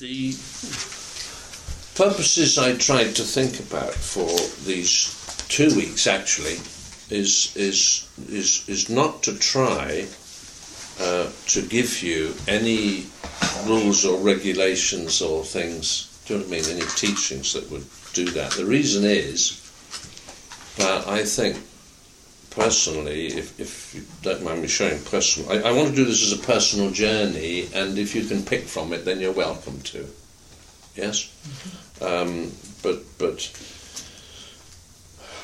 The purposes I tried to think about for these two weeks actually is is is is not to try uh, to give you any rules or regulations or things. Do you know what I mean? Any teachings that would do that. The reason is that I think personally, if, if you don't mind me showing personal, I, I want to do this as a personal journey, and if you can pick from it, then you're welcome to. Yes, um, but but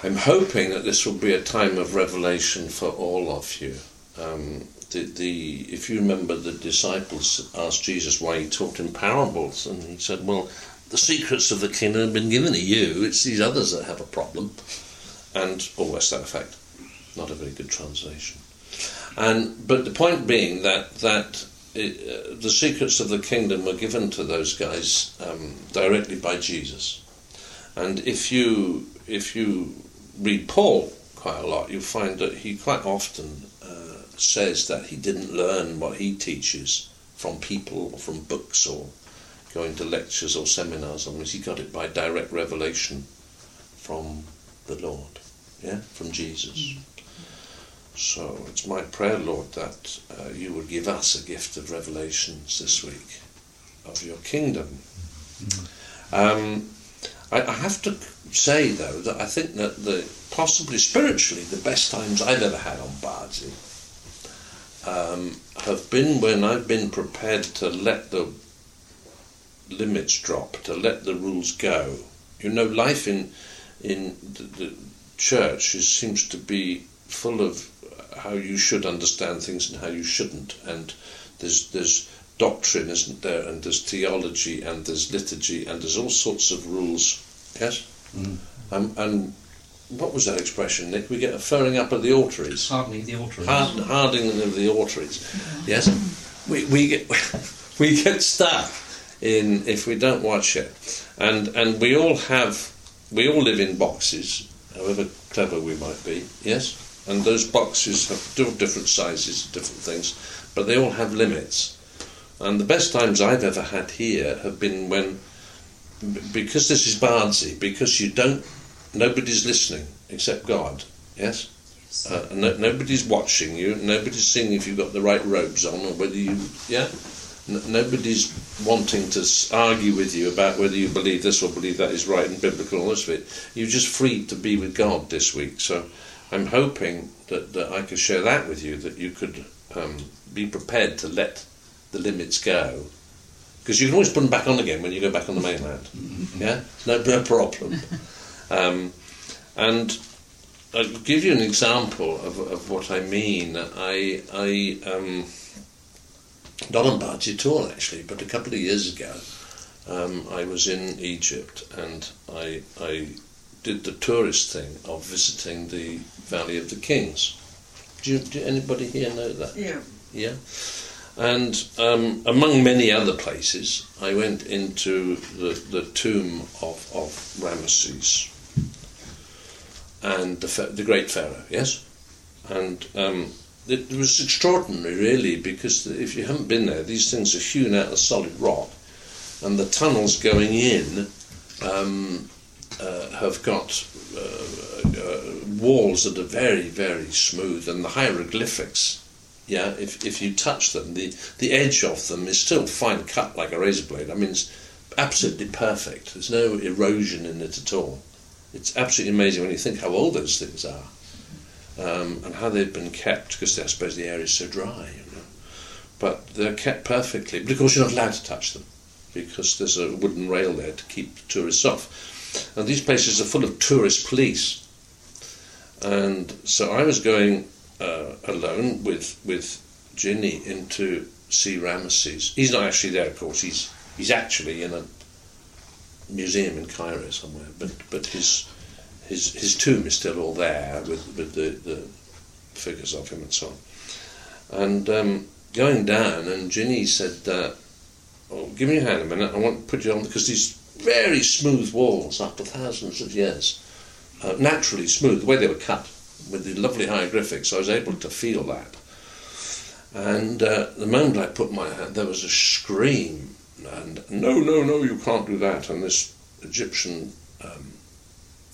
I'm hoping that this will be a time of revelation for all of you. Um, the, the if you remember, the disciples asked Jesus why he talked in parables, and he said, "Well, the secrets of the kingdom have been given to you. It's these others that have a problem." And always that effect not a very good translation. And but the point being that that it, uh, the secrets of the kingdom were given to those guys um, directly by Jesus. And if you if you read Paul quite a lot, you'll find that he quite often uh, says that he didn't learn what he teaches from people or from books or going to lectures or seminars on this. He got it by direct revelation from the Lord, yeah, from Jesus. Mm. So it's my prayer, Lord, that uh, you would give us a gift of revelations this week of your kingdom. Mm-hmm. Um, I, I, have to say, though, that I think that the possibly spiritually the best times I've ever had on Bardsey um, have been when I've been prepared to let the limits drop, to let the rules go. You know, life in in the, the church is, seems to be full of how you should understand things and how you shouldn't. And there's there's doctrine, isn't there? And there's theology, and there's liturgy, and there's all sorts of rules. Yes. Mm. Um, and what was that expression, Nick? We get a furring up of the orteries. Hardening the orteries. Hard, hardening of the orteries. Yes. We we get we get stuck in if we don't watch it, and and we all have we all live in boxes, however clever we might be. Yes and those boxes have different sizes, different things, but they all have limits. And the best times I've ever had here have been when, because this is Bardsey, because you don't, nobody's listening except God, yes? Uh, no, nobody's watching you, nobody's seeing if you've got the right robes on or whether you, yeah? Nobody's wanting to argue with you about whether you believe this or believe that is right and biblical and all this of it. You're just free to be with God this week. So I'm hoping that, that I could share that with you, that you could um, be prepared to let the limits go. Because you can always put them back on again when you go back on the mainland. Yeah? No, no problem. Um, and I'll give you an example of, of what I mean. I, I um, not on Bardsey at all, actually, but a couple of years ago, um, I was in Egypt and I, I did the tourist thing of visiting the Valley of the Kings. Do, you, do anybody here know that? Yeah. Yeah. And um, among many other places, I went into the, the tomb of, of Ramesses and the, the great pharaoh, yes? And um, it was extraordinary, really, because if you haven't been there, these things are hewn out of solid rock, and the tunnels going in um, uh, have got uh, uh, walls that are very, very smooth, and the hieroglyphics. Yeah, if, if you touch them, the, the edge of them is still fine cut like a razor blade. I mean, it's absolutely perfect. There's no erosion in it at all. It's absolutely amazing when you think how old those things are um, and how they've been kept, because I suppose the air is so dry, you know. But they're kept perfectly. But of course, you're not allowed to touch them because there's a wooden rail there to keep tourists off. And these places are full of tourist police. And so I was going uh, alone with with Ginny into see Ramesses. He's not actually there, of course. He's he's actually in a museum in Cairo somewhere. But but his his his tomb is still all there with with the, the figures of him and so on. And um, going down, and Ginny said, uh, "Oh, give me your hand a minute. I want to put you on because these very smooth walls after thousands of years, uh, naturally smooth, the way they were cut with the lovely hieroglyphics. I was able to feel that. And uh, the moment I put my hand, there was a scream, and no, no, no, you can't do that. And this Egyptian um,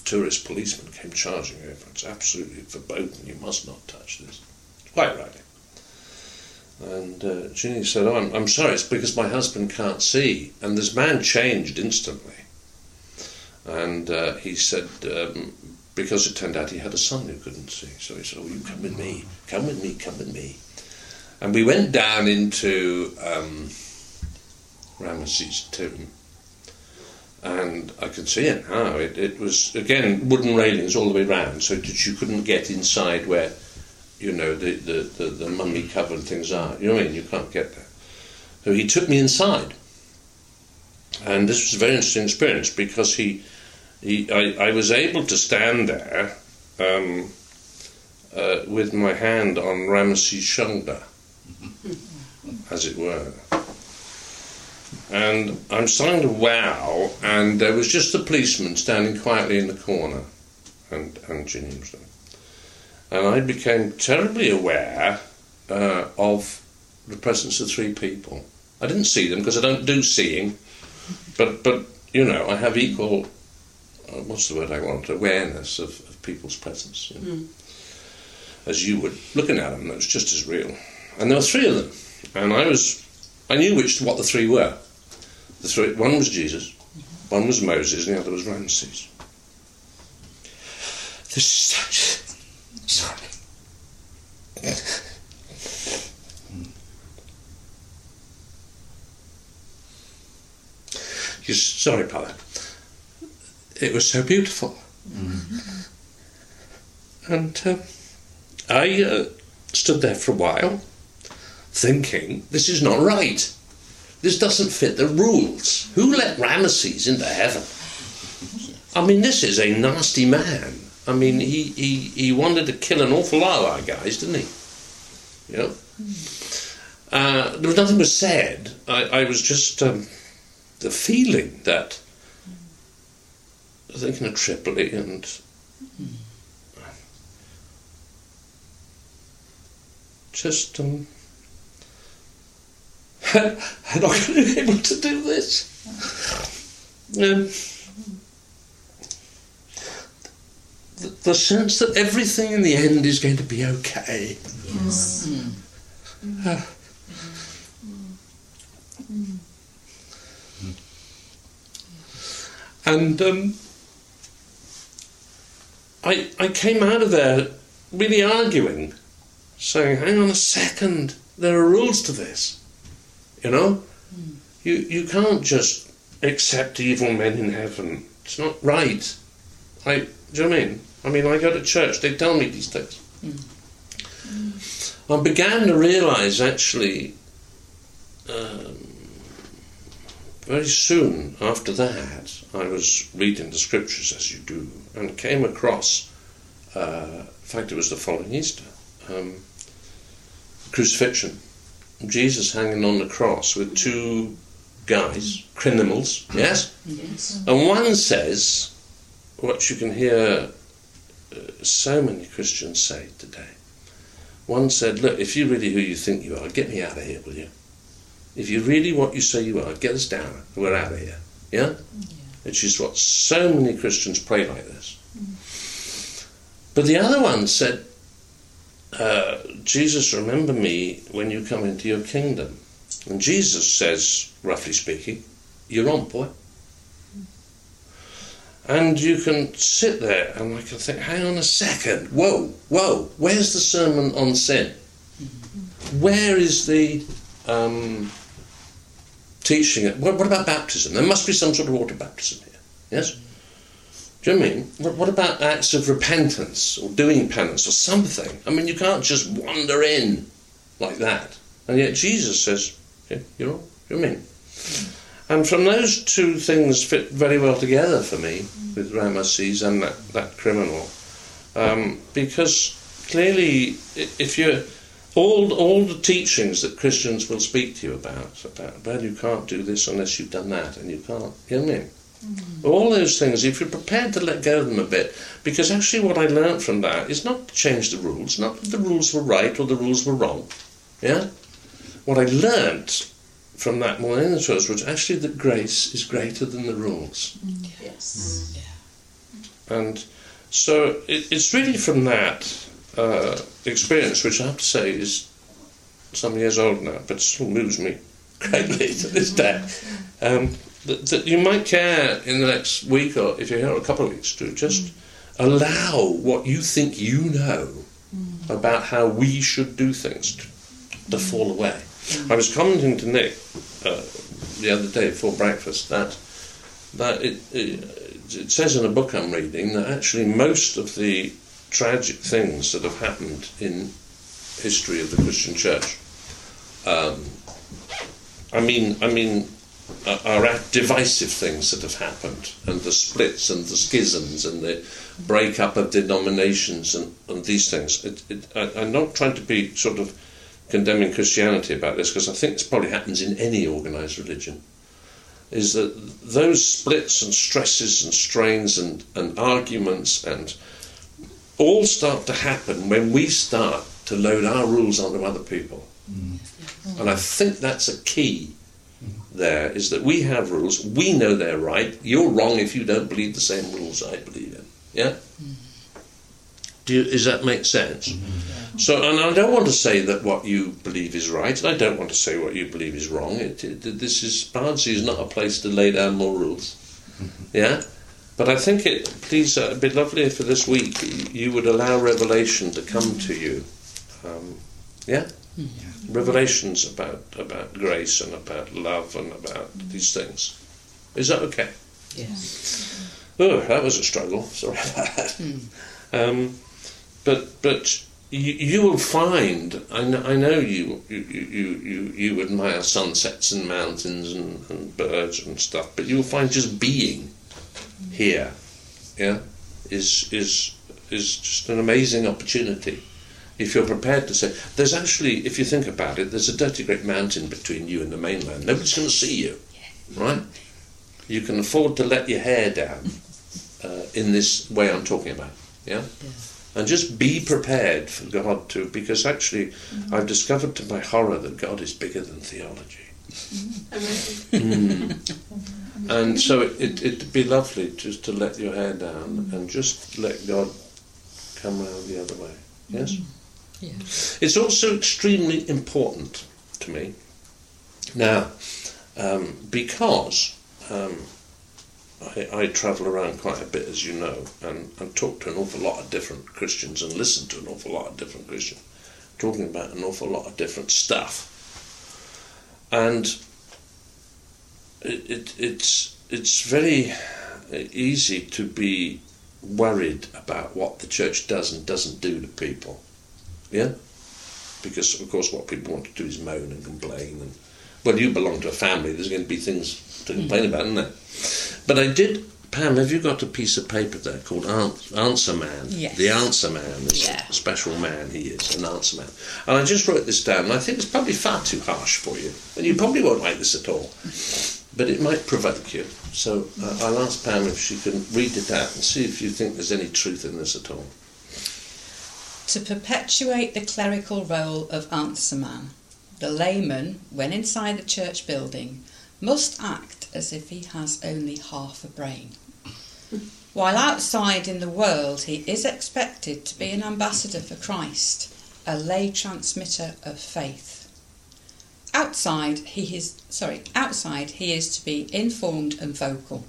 tourist policeman came charging over. It's absolutely verboten. You must not touch this. Quite right. And uh, Ginny said, "Oh, I'm, I'm sorry. It's because my husband can't see." And this man changed instantly. And uh, he said, um, because it turned out he had a son who couldn't see. So he said, "Oh, you come with me. Come with me. Come with me." And we went down into um, Ramesses' tomb and I could see it now. It, it was again wooden railings all the way round, so that you couldn't get inside where you know the, the, the, the mummy covered things are. You know what I mean? You can't get there. So he took me inside, and this was a very interesting experience because he, he I, I was able to stand there um, uh, with my hand on Ramesses' shoulder, as it were and I'm starting to wow, and there was just a policeman standing quietly in the corner, and, and Ginny was there. And I became terribly aware uh, of the presence of three people. I didn't see them because I don't do seeing, but, but you know, I have equal, uh, what's the word I want, awareness of, of people's presence. You know? mm. As you would, looking at them, that was just as real. And there were three of them, and I was, I knew which what the three were. The three, one was Jesus, one was Moses, and the other was Ramses. This is such. Sorry. you sorry, Father. It was so beautiful. Mm-hmm. And uh, I uh, stood there for a while, thinking, this is not right. This doesn't fit the rules. Who let Ramesses into heaven? I mean, this is a nasty man. I mean, he, he, he wanted to kill an awful lot of our guys, didn't he? You know? Uh, there was nothing was said. I, I was just um, the feeling that I was thinking of Tripoli and just um, had I been able to do this? Um, the, the, sense that everything in the end is going to be okay. Yes. Mm. Uh, and um, I, I came out of there really arguing, saying, hang on a second, there are rules to this. You know? Mm. You, you can't just accept evil men in heaven. It's not right. I, do you know what I mean? I mean, I go to church, they tell me these things. Mm. I began to realize actually um, very soon after that, I was reading the scriptures as you do and came across, uh, in fact, it was the following Easter, um, crucifixion Jesus hanging on the cross with two guys, criminals, yes? Yes. And one says, what you can hear uh, so many Christians say today. One said, Look, if you're really who you think you are, get me out of here, will you? If you're really what you say you are, get us down. We're out of here. Yeah? yeah. Which is what so many Christians pray like this. Mm. But the other one said, uh, Jesus, remember me when you come into your kingdom. And Jesus says, roughly speaking, you're on, boy. And you can sit there and I can think, hang on a second, whoa, whoa, where's the sermon on sin? Where is the um, teaching? What, what about baptism? There must be some sort of water baptism here. Yes? Do you know I mean? What about acts of repentance or doing penance or something? I mean, you can't just wander in like that. And yet Jesus says, okay, you're all, you know I mean? And from those two things fit very well together for me with Ramesses and that, that criminal. Um, because clearly, if you all all the teachings that Christians will speak to you about about well you can't do this unless you've done that and you can't you know what I mean All those things, if you're prepared to let go of them a bit, because actually what I learned from that is not to change the rules, not that the rules were right or the rules were wrong. Yeah? What I learned from that more than anything else was actually that grace is greater than the rules. Mm. Yes. Mm. And so it, it's really from that uh, experience, which I have to say is some years old now, but still moves me greatly to this day. Um, that, that, you might care in the next week or if you're here a couple of weeks to just mm. allow what you think you know mm. about how we should do things to, to fall away. Mm. I was commenting to Nick uh, the other day before breakfast that that it, it, it says in a book I'm reading that actually most of the tragic things that have happened in history of the Christian Church. Um, I mean, I mean, uh, are at divisive things that have happened, and the splits and the schisms and the breakup of denominations and, and these things. It, it, I, I'm not trying to be sort of condemning Christianity about this because I think this probably happens in any organised religion. Is that those splits and stresses and strains and, and arguments and all start to happen when we start to load our rules onto other people. Mm. And I think that's a key there is that we have rules, we know they're right, you're wrong if you don't believe the same rules I believe in. Yeah? Do you, does that make sense? Mm-hmm. So, and I don't want to say that what you believe is right, and I don't want to say what you believe is wrong. It, it, this is Bardsey is not a place to lay down more rules. Mm-hmm. Yeah, but I think it, please, uh, it'd be lovely for this week you would allow revelation to come to you. Um, yeah? yeah? Revelations about, about grace and about love and about these things. Is that okay? Yes. Oh, that was a struggle. Sorry about that. Mm. Um, but but you, you, will find. I know, I know you, you you you you admire sunsets and mountains and, and birds and stuff, but you'll find just being here, yeah, is is is just an amazing opportunity. If you're prepared to say, there's actually, if you think about it, there's a dirty great mountain between you and the mainland. Nobody's going to see you, right? You can afford to let your hair down uh, in this way I'm talking about, yeah? yeah? And just be prepared for God to, because actually, mm-hmm. I've discovered to my horror that God is bigger than theology. Mm. And so it, it, it'd be lovely just to let your hair down and just let God come round the other way. Yes? Yeah. It's also extremely important to me now um, because um, I, I, travel around quite a bit, as you know, and, and talk to an awful lot of different Christians and listen to an awful lot of different Christians talking about an awful lot of different stuff. And it, it, it's it's very easy to be worried about what the church does and doesn't do to people. Yeah? Because, of course, what people want to do is moan and complain. And Well, you belong to a family, there's going to be things to complain about, isn't there? But I did. Pam, have you got a piece of paper there called Answer Man? Yes. The Answer Man is yeah. a special man, he is, an answer man. And I just wrote this down, and I think it's probably far too harsh for you. And you probably won't like this at all but it might provoke you. So uh, I'll ask Pam if she can read it out and see if you think there's any truth in this at all. To perpetuate the clerical role of answer man, the layman, when inside the church building, must act as if he has only half a brain. While outside in the world, he is expected to be an ambassador for Christ, a lay transmitter of faith. Outside he is sorry outside he is to be informed and vocal.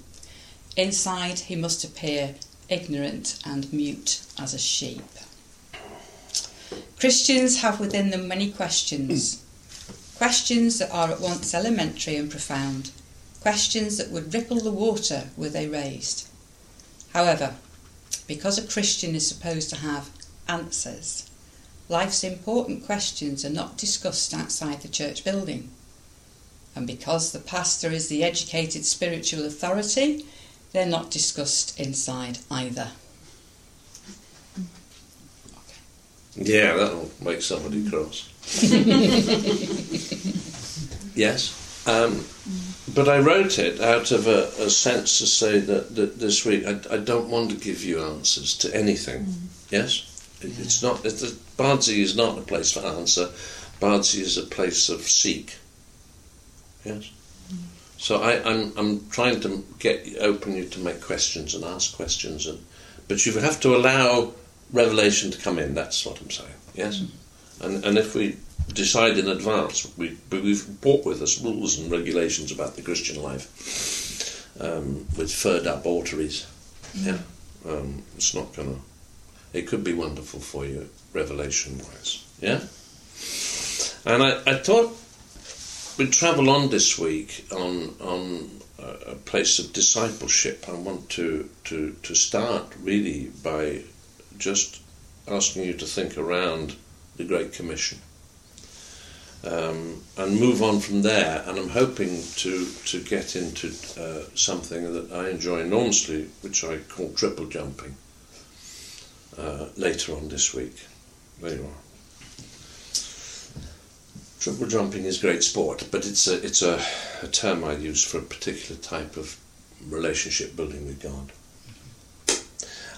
Inside he must appear ignorant and mute as a sheep christians have within them many questions questions that are at once elementary and profound questions that would ripple the water were they raised however because a christian is supposed to have answers life's important questions are not discussed outside the church building. And because the pastor is the educated spiritual authority, they're not discussed inside either. Okay. Yeah, that'll make somebody cross. yes? Um, but I wrote it out of a, a sense to say that, that this week I, I don't want to give you answers to anything. Yes? It, It's not, it's, Bardsey is not a place for answer. Bardsey is a place of seek. Yes? So I, I'm, I'm trying to get open you to make questions and ask questions, and but you have to allow revelation to come in. That's what I'm saying. Yes, and and if we decide in advance, we we've brought with us rules and regulations about the Christian life um, with furred up altaries. Yeah, um, it's not gonna. It could be wonderful for you, revelation wise. Yeah, and I, I thought we travel on this week on on a, a place of discipleship. I want to, to to start really by just asking you to think around the Great Commission. Um, and move on from there, and I'm hoping to to get into uh, something that I enjoy enormously, which I call triple jumping. Uh, later on this week, there you are. Triple jumping is great sport, but it's a it's a, a term I use for a particular type of relationship building with God.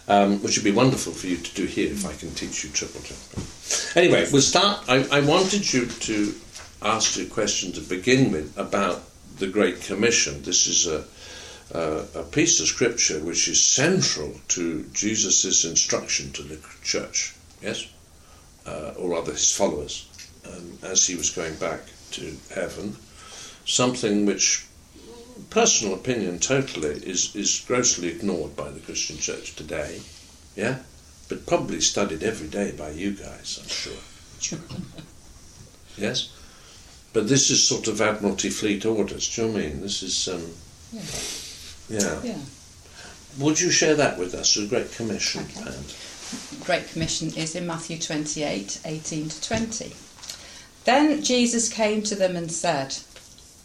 Um, which would be wonderful for you to do here if I can teach you triple jumping. Anyway, we'll start. I, I wanted you to ask a question to begin with about the Great Commission. This is a, a, a piece of scripture which is central to Jesus' instruction to the church, yes? Uh, or rather his followers um, as he was going back to heaven, something which, personal opinion totally, is, is grossly ignored by the Christian church today, yeah? But probably studied every day by you guys, I'm sure. yes? But this is sort of Admiralty Fleet orders, do you know what I mean? This is, um, yeah. Yeah. Would you share that with us, the Great Commission, Okay. and Great Commission is in Matthew 28 18 to 20. Then Jesus came to them and said,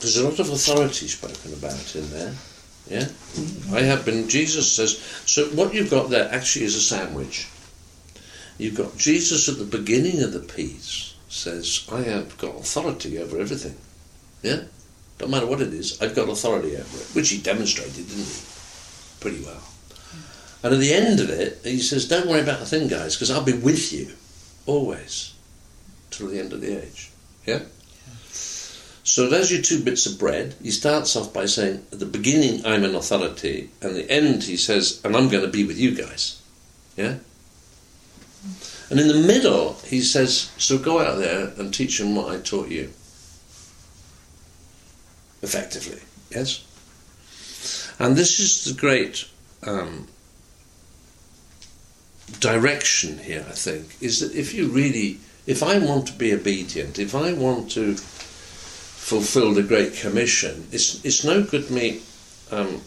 there's a lot of authority spoken about in there. Yeah? I have been, Jesus says, so what you've got there actually is a sandwich. You've got Jesus at the beginning of the piece says, I have got authority over everything. Yeah? Don't matter what it is, I've got authority over it, which he demonstrated, didn't he? Pretty well. And at the end of it, he says, Don't worry about a thing, guys, because I'll be with you always till the end of the age. Yeah? So there's your two bits of bread. He starts off by saying, At the beginning, I'm an authority, and the end, he says, And I'm going to be with you guys. Yeah? And in the middle, he says, So go out there and teach them what I taught you. Effectively. Yes? And this is the great um, direction here, I think, is that if you really, if I want to be obedient, if I want to fulfill the Great Commission, it's, it's no good me. Um,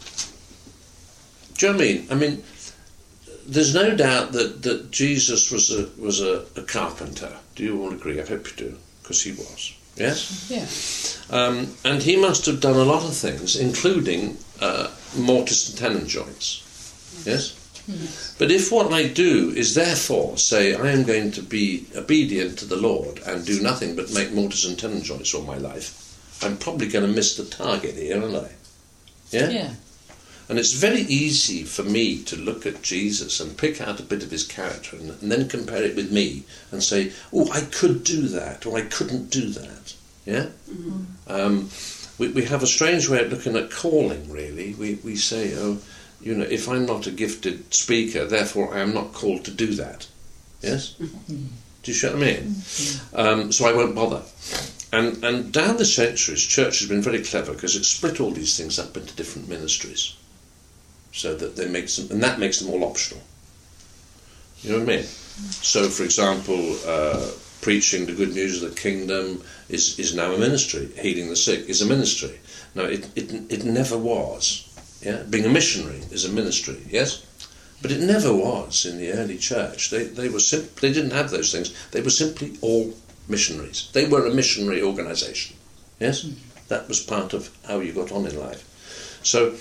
do you know what I mean? I mean, there's no doubt that, that Jesus was a was a, a carpenter. Do you all agree? I hope you do, because he was. Yes. Yeah. Um, and he must have done a lot of things, including uh, mortise and tenon joints. Yes? But if what I do is therefore say I am going to be obedient to the Lord and do nothing but make mortise and tenon joints all my life, I'm probably going to miss the target here, aren't I? Yeah? Yeah. And it's very easy for me to look at Jesus and pick out a bit of his character and, and then compare it with me and say, oh, I could do that or I couldn't do that. Yeah? Um, we, we have a strange way of looking at calling, really. We, we say, oh, you know, if I'm not a gifted speaker, therefore I am not called to do that. Yes? Do you see what I mean? Um, so I won't bother. And, and down the centuries, church has been very clever because it split all these things up into different ministries so that they make them, and that makes them all optional. You know what I mean? So, for example, uh, preaching the good news of the kingdom is, is now a ministry. Healing the sick is a ministry. No, it, it, it never was. Yeah? Being a missionary is a ministry, yes? But it never was in the early church. They, they, were sim- they didn't have those things. They were simply all missionaries. They were a missionary organisation. Yes? Hmm. That was part of how you got on in life. So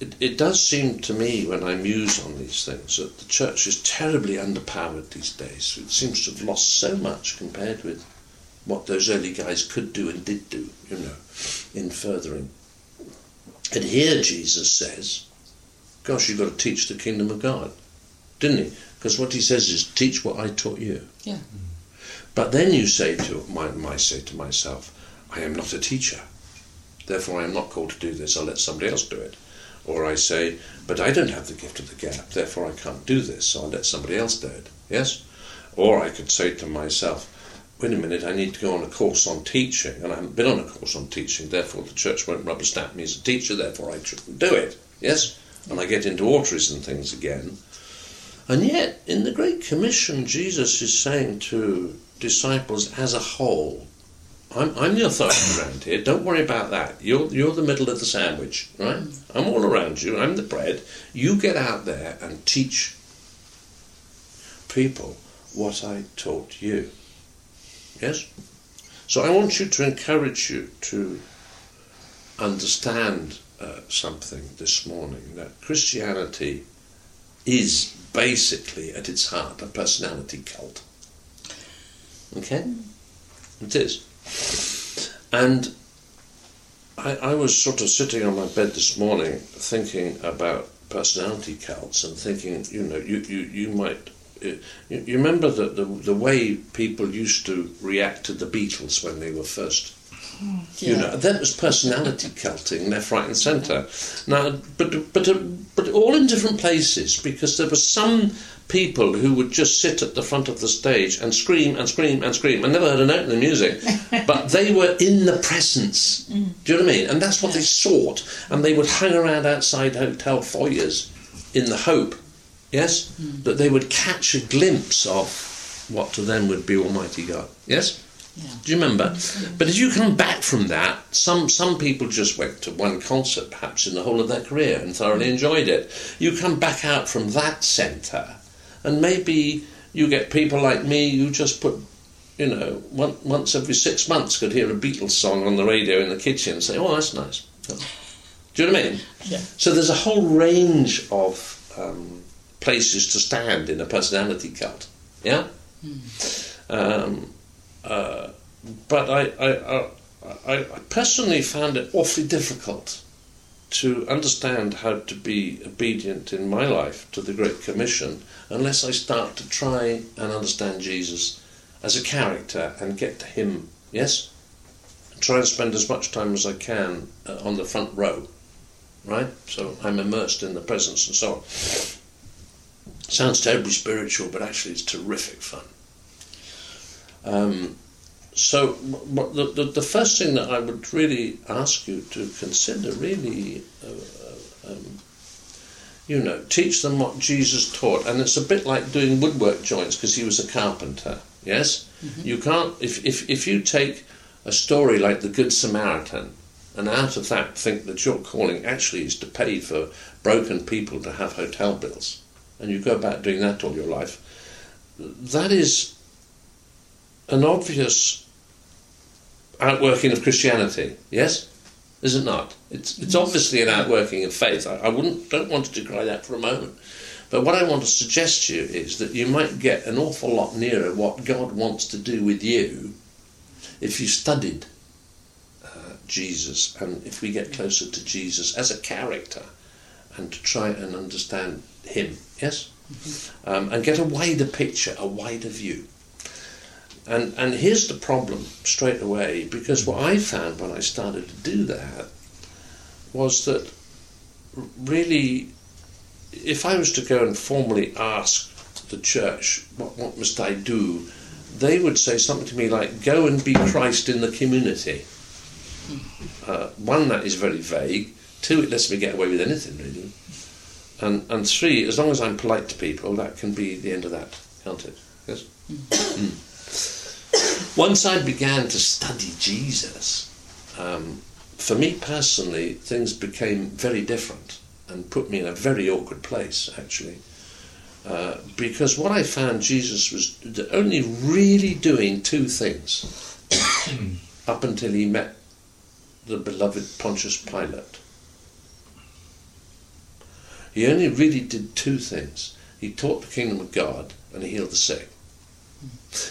it, it does seem to me when I muse on these things that the church is terribly underpowered these days. It seems to have lost so much compared with what those early guys could do and did do, you know, in furthering. And here Jesus says, Gosh, you've got to teach the kingdom of God, didn't he? Because what he says is, teach what I taught you. Yeah. Hmm. But then you say to, I might say to myself, I am not a teacher. Therefore, I am not called to do this. I'll let somebody else do it. Or I say, but I don't have the gift of the gap. Therefore, I can't do this. So I'll let somebody else do it. Yes? Or I could say to myself, wait a minute, I need to go on a course on teaching, and I haven't been on a course on teaching, therefore the church won't rubber stamp me as a teacher, therefore I shouldn't do it. Yes? And I get into authorities and things again. And yet, in the Great Commission, Jesus is saying to disciples as a whole, I'm, I'm the authority around here, don't worry about that. You're, you're the middle of the sandwich, right? I'm all around you, I'm the bread. You get out there and teach people what I taught you. Yes? So I want you to encourage you to understand uh, something this morning that Christianity is basically at its heart a personality cult. Okay? It is. And I, I was sort of sitting on my bed this morning thinking about personality cults and thinking, you know, you, you, you might eh, you, you remember the, the the way people used to react to the Beatles when they were first Hmm. you know, that was personality culting left, right, and centre. Now, but but uh, but all in different places because there were some people who would just sit at the front of the stage and scream and scream and scream. I never heard a note in the music, but they were in the presence. Hmm. Do you know what I mean? And that's what they sought, and they would hang around outside hotel foyers in the hope, yes, hmm. that they would catch a glimpse of what to them would be Almighty God. Yes. Yeah. Do you remember? But as you come back from that, some some people just went to one concert perhaps in the whole of their career and thoroughly enjoyed it. You come back out from that centre, and maybe you get people like me who just put, you know, one, once every six months could hear a Beatles song on the radio in the kitchen and say, "Oh, that's nice." Do you know what I mean? Yeah. So there's a whole range of um, places to stand in a personality cult. Yeah. Um, but I, I, I, I personally found it awfully difficult to understand how to be obedient in my life to the Great Commission unless I start to try and understand Jesus as a character and get to Him, yes? Try and spend as much time as I can uh, on the front row, right? So I'm immersed in the presence and so on. Sounds terribly spiritual, but actually it's terrific fun. Um, so the, the, the first thing that I would really ask you to consider really, uh, uh, um, you know, teach them what Jesus taught, and it's a bit like doing woodwork joints because he was a carpenter. Yes, you can't if, if if you take a story like the Good Samaritan, and out of that think that your calling actually is to pay for broken people to have hotel bills, and you go about doing that all your life, that is an obvious outworking of Christianity. Yes, is it not? It's it's obviously an outworking of faith. I, I wouldn't don't want to decry that for a moment. But what I want to suggest to you is that you might get an awful lot nearer what God wants to do with you if you studied uh, Jesus and if we get closer to Jesus as a character and to try and understand Him. Yes, um, and get a wider picture, a wider view. And and here's the problem straight away because what I found when I started to do that was that really, if I was to go and formally ask the church what what must I do, they would say something to me like, "Go and be Christ in the community." Uh, one, that is very vague. Two, it lets me get away with anything really. And and three, as long as I'm polite to people, that can be the end of that, can't it? Yes. Mm. Once I began to study Jesus, um, for me personally, things became very different and put me in a very awkward place, actually. Uh, because what I found Jesus was only really doing two things up until he met the beloved Pontius Pilate. He only really did two things. He taught the kingdom of God and he healed the sick.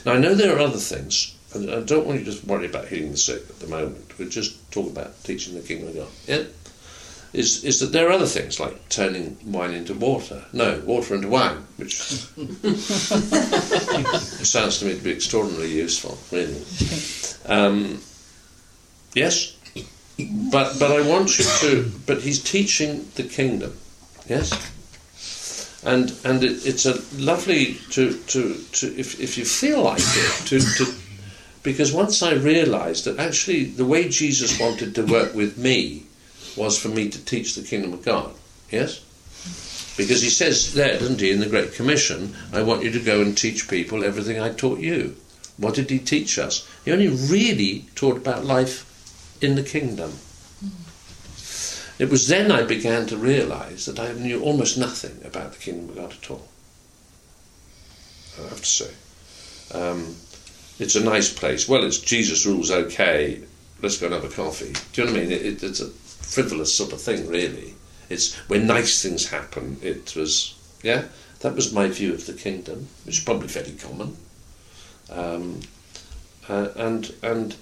Now I know there are other things, and I don't want you to just worry about healing the sick at the moment. We're just talking about teaching the kingdom of God. Yeah? Is, is that there are other things like turning wine into water. No, water into wine, which sounds to me to be extraordinarily useful, really. Um, yes? But, but I want you to, but he's teaching the kingdom. Yes? and and it, it's a lovely to to, to if, if you feel like it to, to because once I realised that actually the way Jesus wanted to work with me was for me to teach the kingdom of God. Yes? Because he says there, doesn't he, in the Great Commission, I want you to go and teach people everything I taught you. What did he teach us? He only really taught about life in the kingdom. It was then I began to realise that I knew almost nothing about the kingdom of God at all. I have to say. Um, it's a nice place. Well, it's Jesus rules okay. Let's go and have a coffee. Do you know what I mean? It, it, it's a frivolous sort of thing, really. It's when nice things happen. It was, yeah, that was my view of the kingdom, which is probably fairly common. Um, uh, and and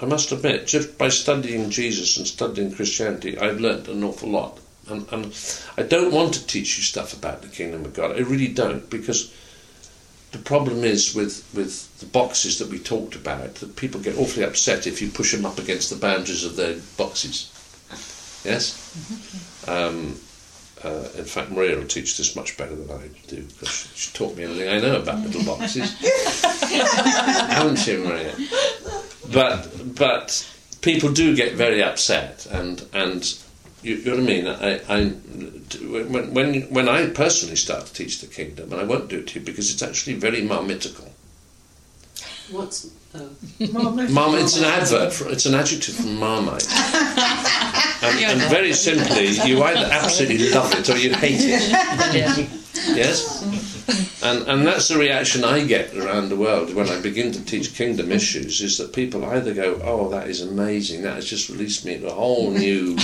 I must admit, just by studying Jesus and studying Christianity, I've learnt an awful lot. And, and I don't want to teach you stuff about the kingdom of God. I really don't, because the problem is with, with the boxes that we talked about that people get awfully upset if you push them up against the boundaries of their boxes. Yes? Um, uh, in fact, Maria will teach this much better than I do because she taught me everything I know about little boxes. Haven't you, Maria? But but people do get very upset, and and you, you know what I mean. I, I when when when I personally start to teach the kingdom, and I won't do it to you because it's actually very marmitical. What's oh. Marm, it's an advert. For, it's an adjective from Marmite. And, and very simply, you either absolutely love it or you hate it. Yes? And, and that's the reaction I get around the world when I begin to teach kingdom issues is that people either go, oh, that is amazing, that has just released me to a whole new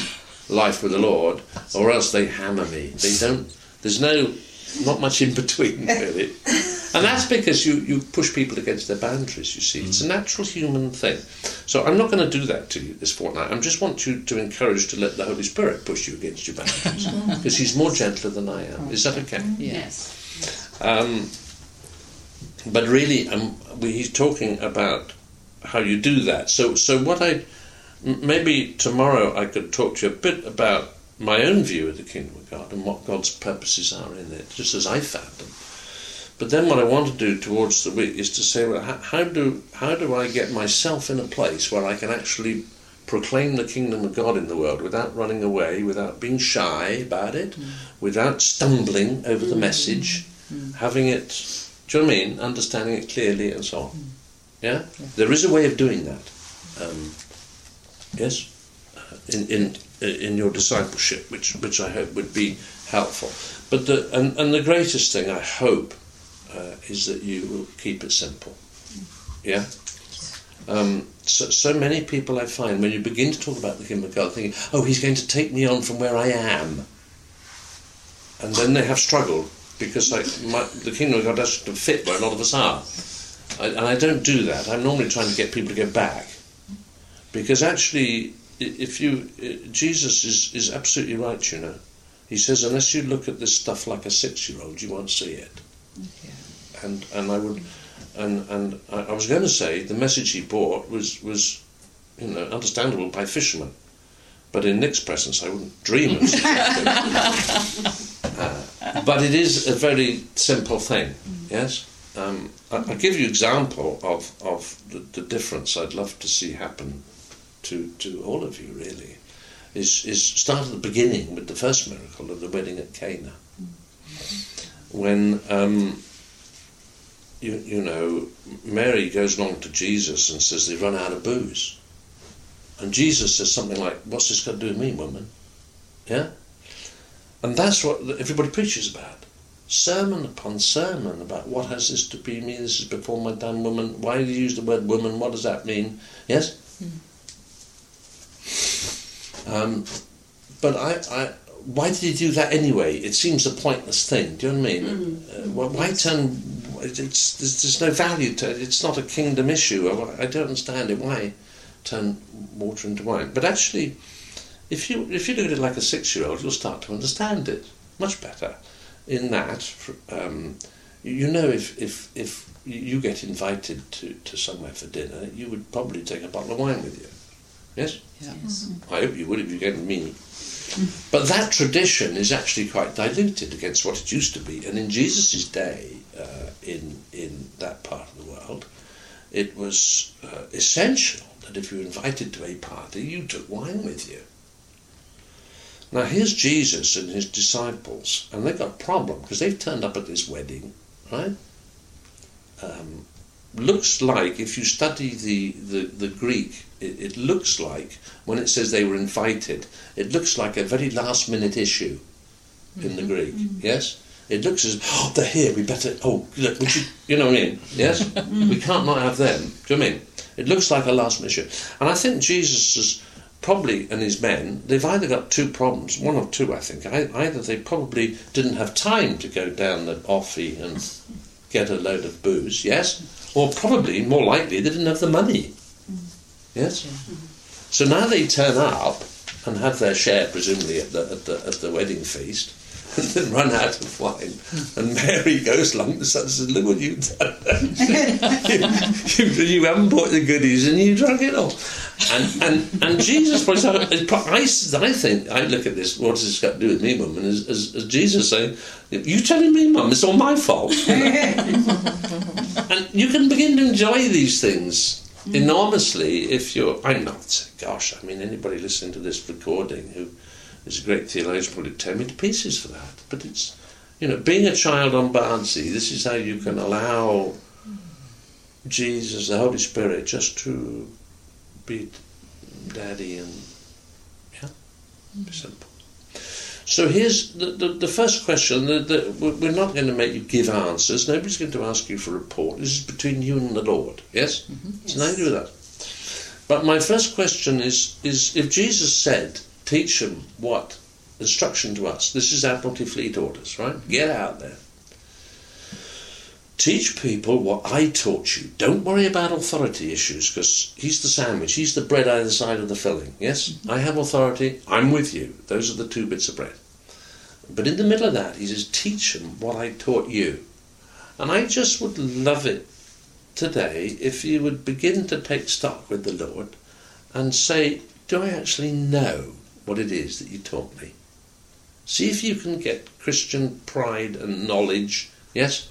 life with the Lord, or else they hammer me. They don't, there's no, not much in between, really. And that's because you, you push people against their boundaries, you see. It's a natural human thing. So I'm not going to do that to you this fortnight. I just want you to encourage to let the Holy Spirit push you against your boundaries. Because He's more gentler than I am. Is that okay? Yes. Um, but really, um, he's talking about how you do that. So, so what I m- maybe tomorrow I could talk to you a bit about my own view of the kingdom of God and what God's purposes are in it, just as I found them. But then, what I want to do towards the week is to say, well, how, how do how do I get myself in a place where I can actually proclaim the kingdom of God in the world without running away, without being shy about it, mm. without stumbling over the mm. message, mm. having it, do you know what I mean? Understanding it clearly and so on. Yeah? There is a way of doing that. Um, yes? Uh, In, in, in your discipleship, which, which I hope would be helpful. But the, and, and the greatest thing I hope uh, is that you will keep it simple. Yeah? Um, so, so many people I find, when you begin to talk about the kingdom of God, thinking, oh, he's going to take me on from where I am. And then they have struggled because my, the kingdom of God doesn't fit where a lot of us are. I, and I don't do that. I'm normally trying to get people to go back. Because actually, if you, Jesus is, is absolutely right, you know. He says, unless you look at this stuff like a six year old, you won't see it. And, and I would, and, and I, was going to say the message he brought was, was, you know, understandable by fishermen. But in Nick's presence, I wouldn't dream of. Uh, but it is a very simple thing, yes? Um, I, I'll give you example of, of the, the difference I'd love to see happen to, to all of you, really. Is, is start at the beginning with the first miracle of the wedding at Cana. When um, you, you know, Mary goes along to Jesus and says they've run out of booze. And Jesus says something like, What's this got to do with me, woman? Yeah? And that's what everybody preaches about. Sermon upon sermon about what has this to be me, this is before my time, woman. Why do you use the word woman? What does that mean? Yes? Um, but I, I, why did he do that anyway? It seems a pointless thing. Do you know what I mean? Uh, why- why turn? It's, there's, there's no value to it. It's not a kingdom issue. I, I don't understand it. Why turn water into wine? But actually, if you if you look at it like a six-year-old, you'll start to understand it much better. In that, um, you know, if if if you get invited to, to somewhere for dinner, you would probably take a bottle of wine with you. Yes. Yes. I hope you would if you gave me. But that tradition is actually quite diluted against what it used to be. And in Jesus' day, uh, in in that part of the world, it was uh, essential that if you were invited to a party, you took wine with you. Now here's Jesus and his disciples, and they've got a problem because they've turned up at this wedding, right? Um, looks like if you study the, the, the Greek, it, it looks like when it says they were invited, it looks like a very last minute issue in the mm-hmm. Greek. Mm-hmm. Yes? It looks as oh they're here, we better oh look, would you you know what I mean? Yes? Mm-hmm. we can't not have them. Do you know what I mean? It looks like a last minute issue. And I think Jesus is probably and his men, they've either got two problems, one of two I think. I, either they probably didn't have time to go down the offie and get a load of booze, yes? Or probably, more likely, they didn't have the money. Mm. Yes? Mm-hmm. So now they turn up and have their share, presumably, at the, at the, at the wedding feast, and then run out of wine. Hmm. And Mary goes along and says, Look what you've done. you, you, you haven't bought the goodies and you drunk it all. And, and, and Jesus points out, I, I think, I look at this, what does this got to do with me, mum? And as, as, as Jesus saying, You telling me, mum, it's all my fault? and you can begin to enjoy these things mm. enormously if you're. I'm not. Gosh, I mean, anybody listening to this recording who is a great theologian would tear me to pieces for that. But it's, you know, being a child on Bardsey, this is how you can allow Jesus, the Holy Spirit, just to be daddy and yeah, be mm. simple. So here's the, the, the first question. The, we're not going to make you give answers. Nobody's going to ask you for a report. This is between you and the Lord. Yes? It's nothing to do with that. But my first question is, is if Jesus said, teach them what? Instruction to us. This is Admiralty Fleet orders, right? Get out there. Teach people what I taught you. Don't worry about authority issues because he's the sandwich, he's the bread either side of the filling. Yes, mm-hmm. I have authority, I'm with you. Those are the two bits of bread. But in the middle of that, he says, teach them what I taught you. And I just would love it today if you would begin to take stock with the Lord and say, Do I actually know what it is that you taught me? See if you can get Christian pride and knowledge, yes,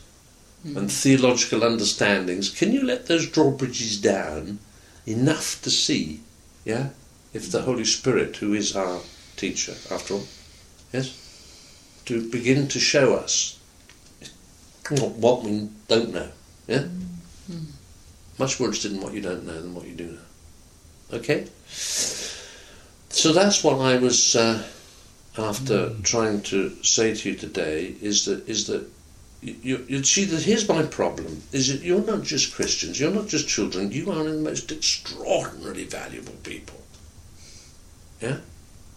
hmm. and theological understandings. Can you let those drawbridges down enough to see, yeah, if the Holy Spirit, who is our teacher, after all, yes, to begin to show us what we don't know, yeah? Much more interested in what you don't know than what you do know. Okay? So that's what I was uh, after trying to say to you today is that is that you, you, you see that here's my problem is that you're not just Christians, you're not just children, you are the most extraordinarily valuable people. Yeah?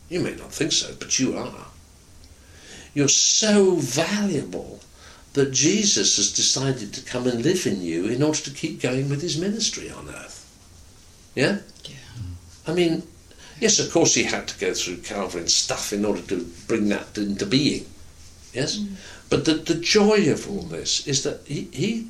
You may not think so, but you are. You're so valuable that Jesus has decided to come and live in you in order to keep going with his ministry on earth. Yeah? Yeah. I mean, yes, of course he had to go through Calvary and stuff in order to bring that into being. Yes? Mm. But the, the joy of all this is that he, he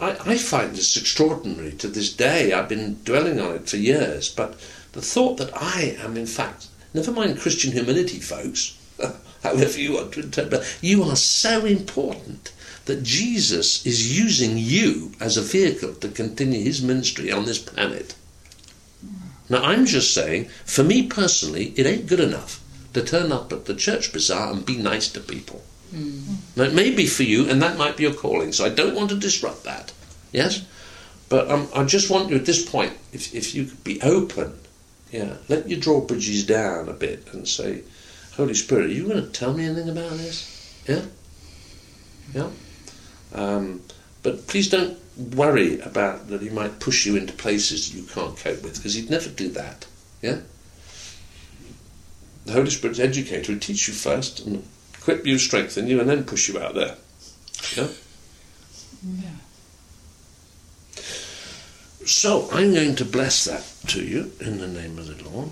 I, I find this extraordinary to this day. I've been dwelling on it for years, but the thought that I am, in fact, never mind Christian humility, folks, however you want to interpret, you are so important that Jesus is using you as a vehicle to continue his ministry on this planet. Now, I'm just saying, for me personally, it ain't good enough to turn up at the church bazaar and be nice to people. Now, it may be for you, and that might be your calling. So I don't want to disrupt that. Yes, but um, I just want you at this point, if if you could be open, yeah, let you draw bridges down a bit and say, Holy Spirit, are you going to tell me anything about this? Yeah, yeah. Um, but please don't worry about that he might push you into places you can't cope with, because he'd never do that. Yeah. The Holy Spirit's educator would teach you first and equip you, strengthen you, and then push you out there. Yeah? Yeah. So I'm going to bless that to you in the name of the Lord.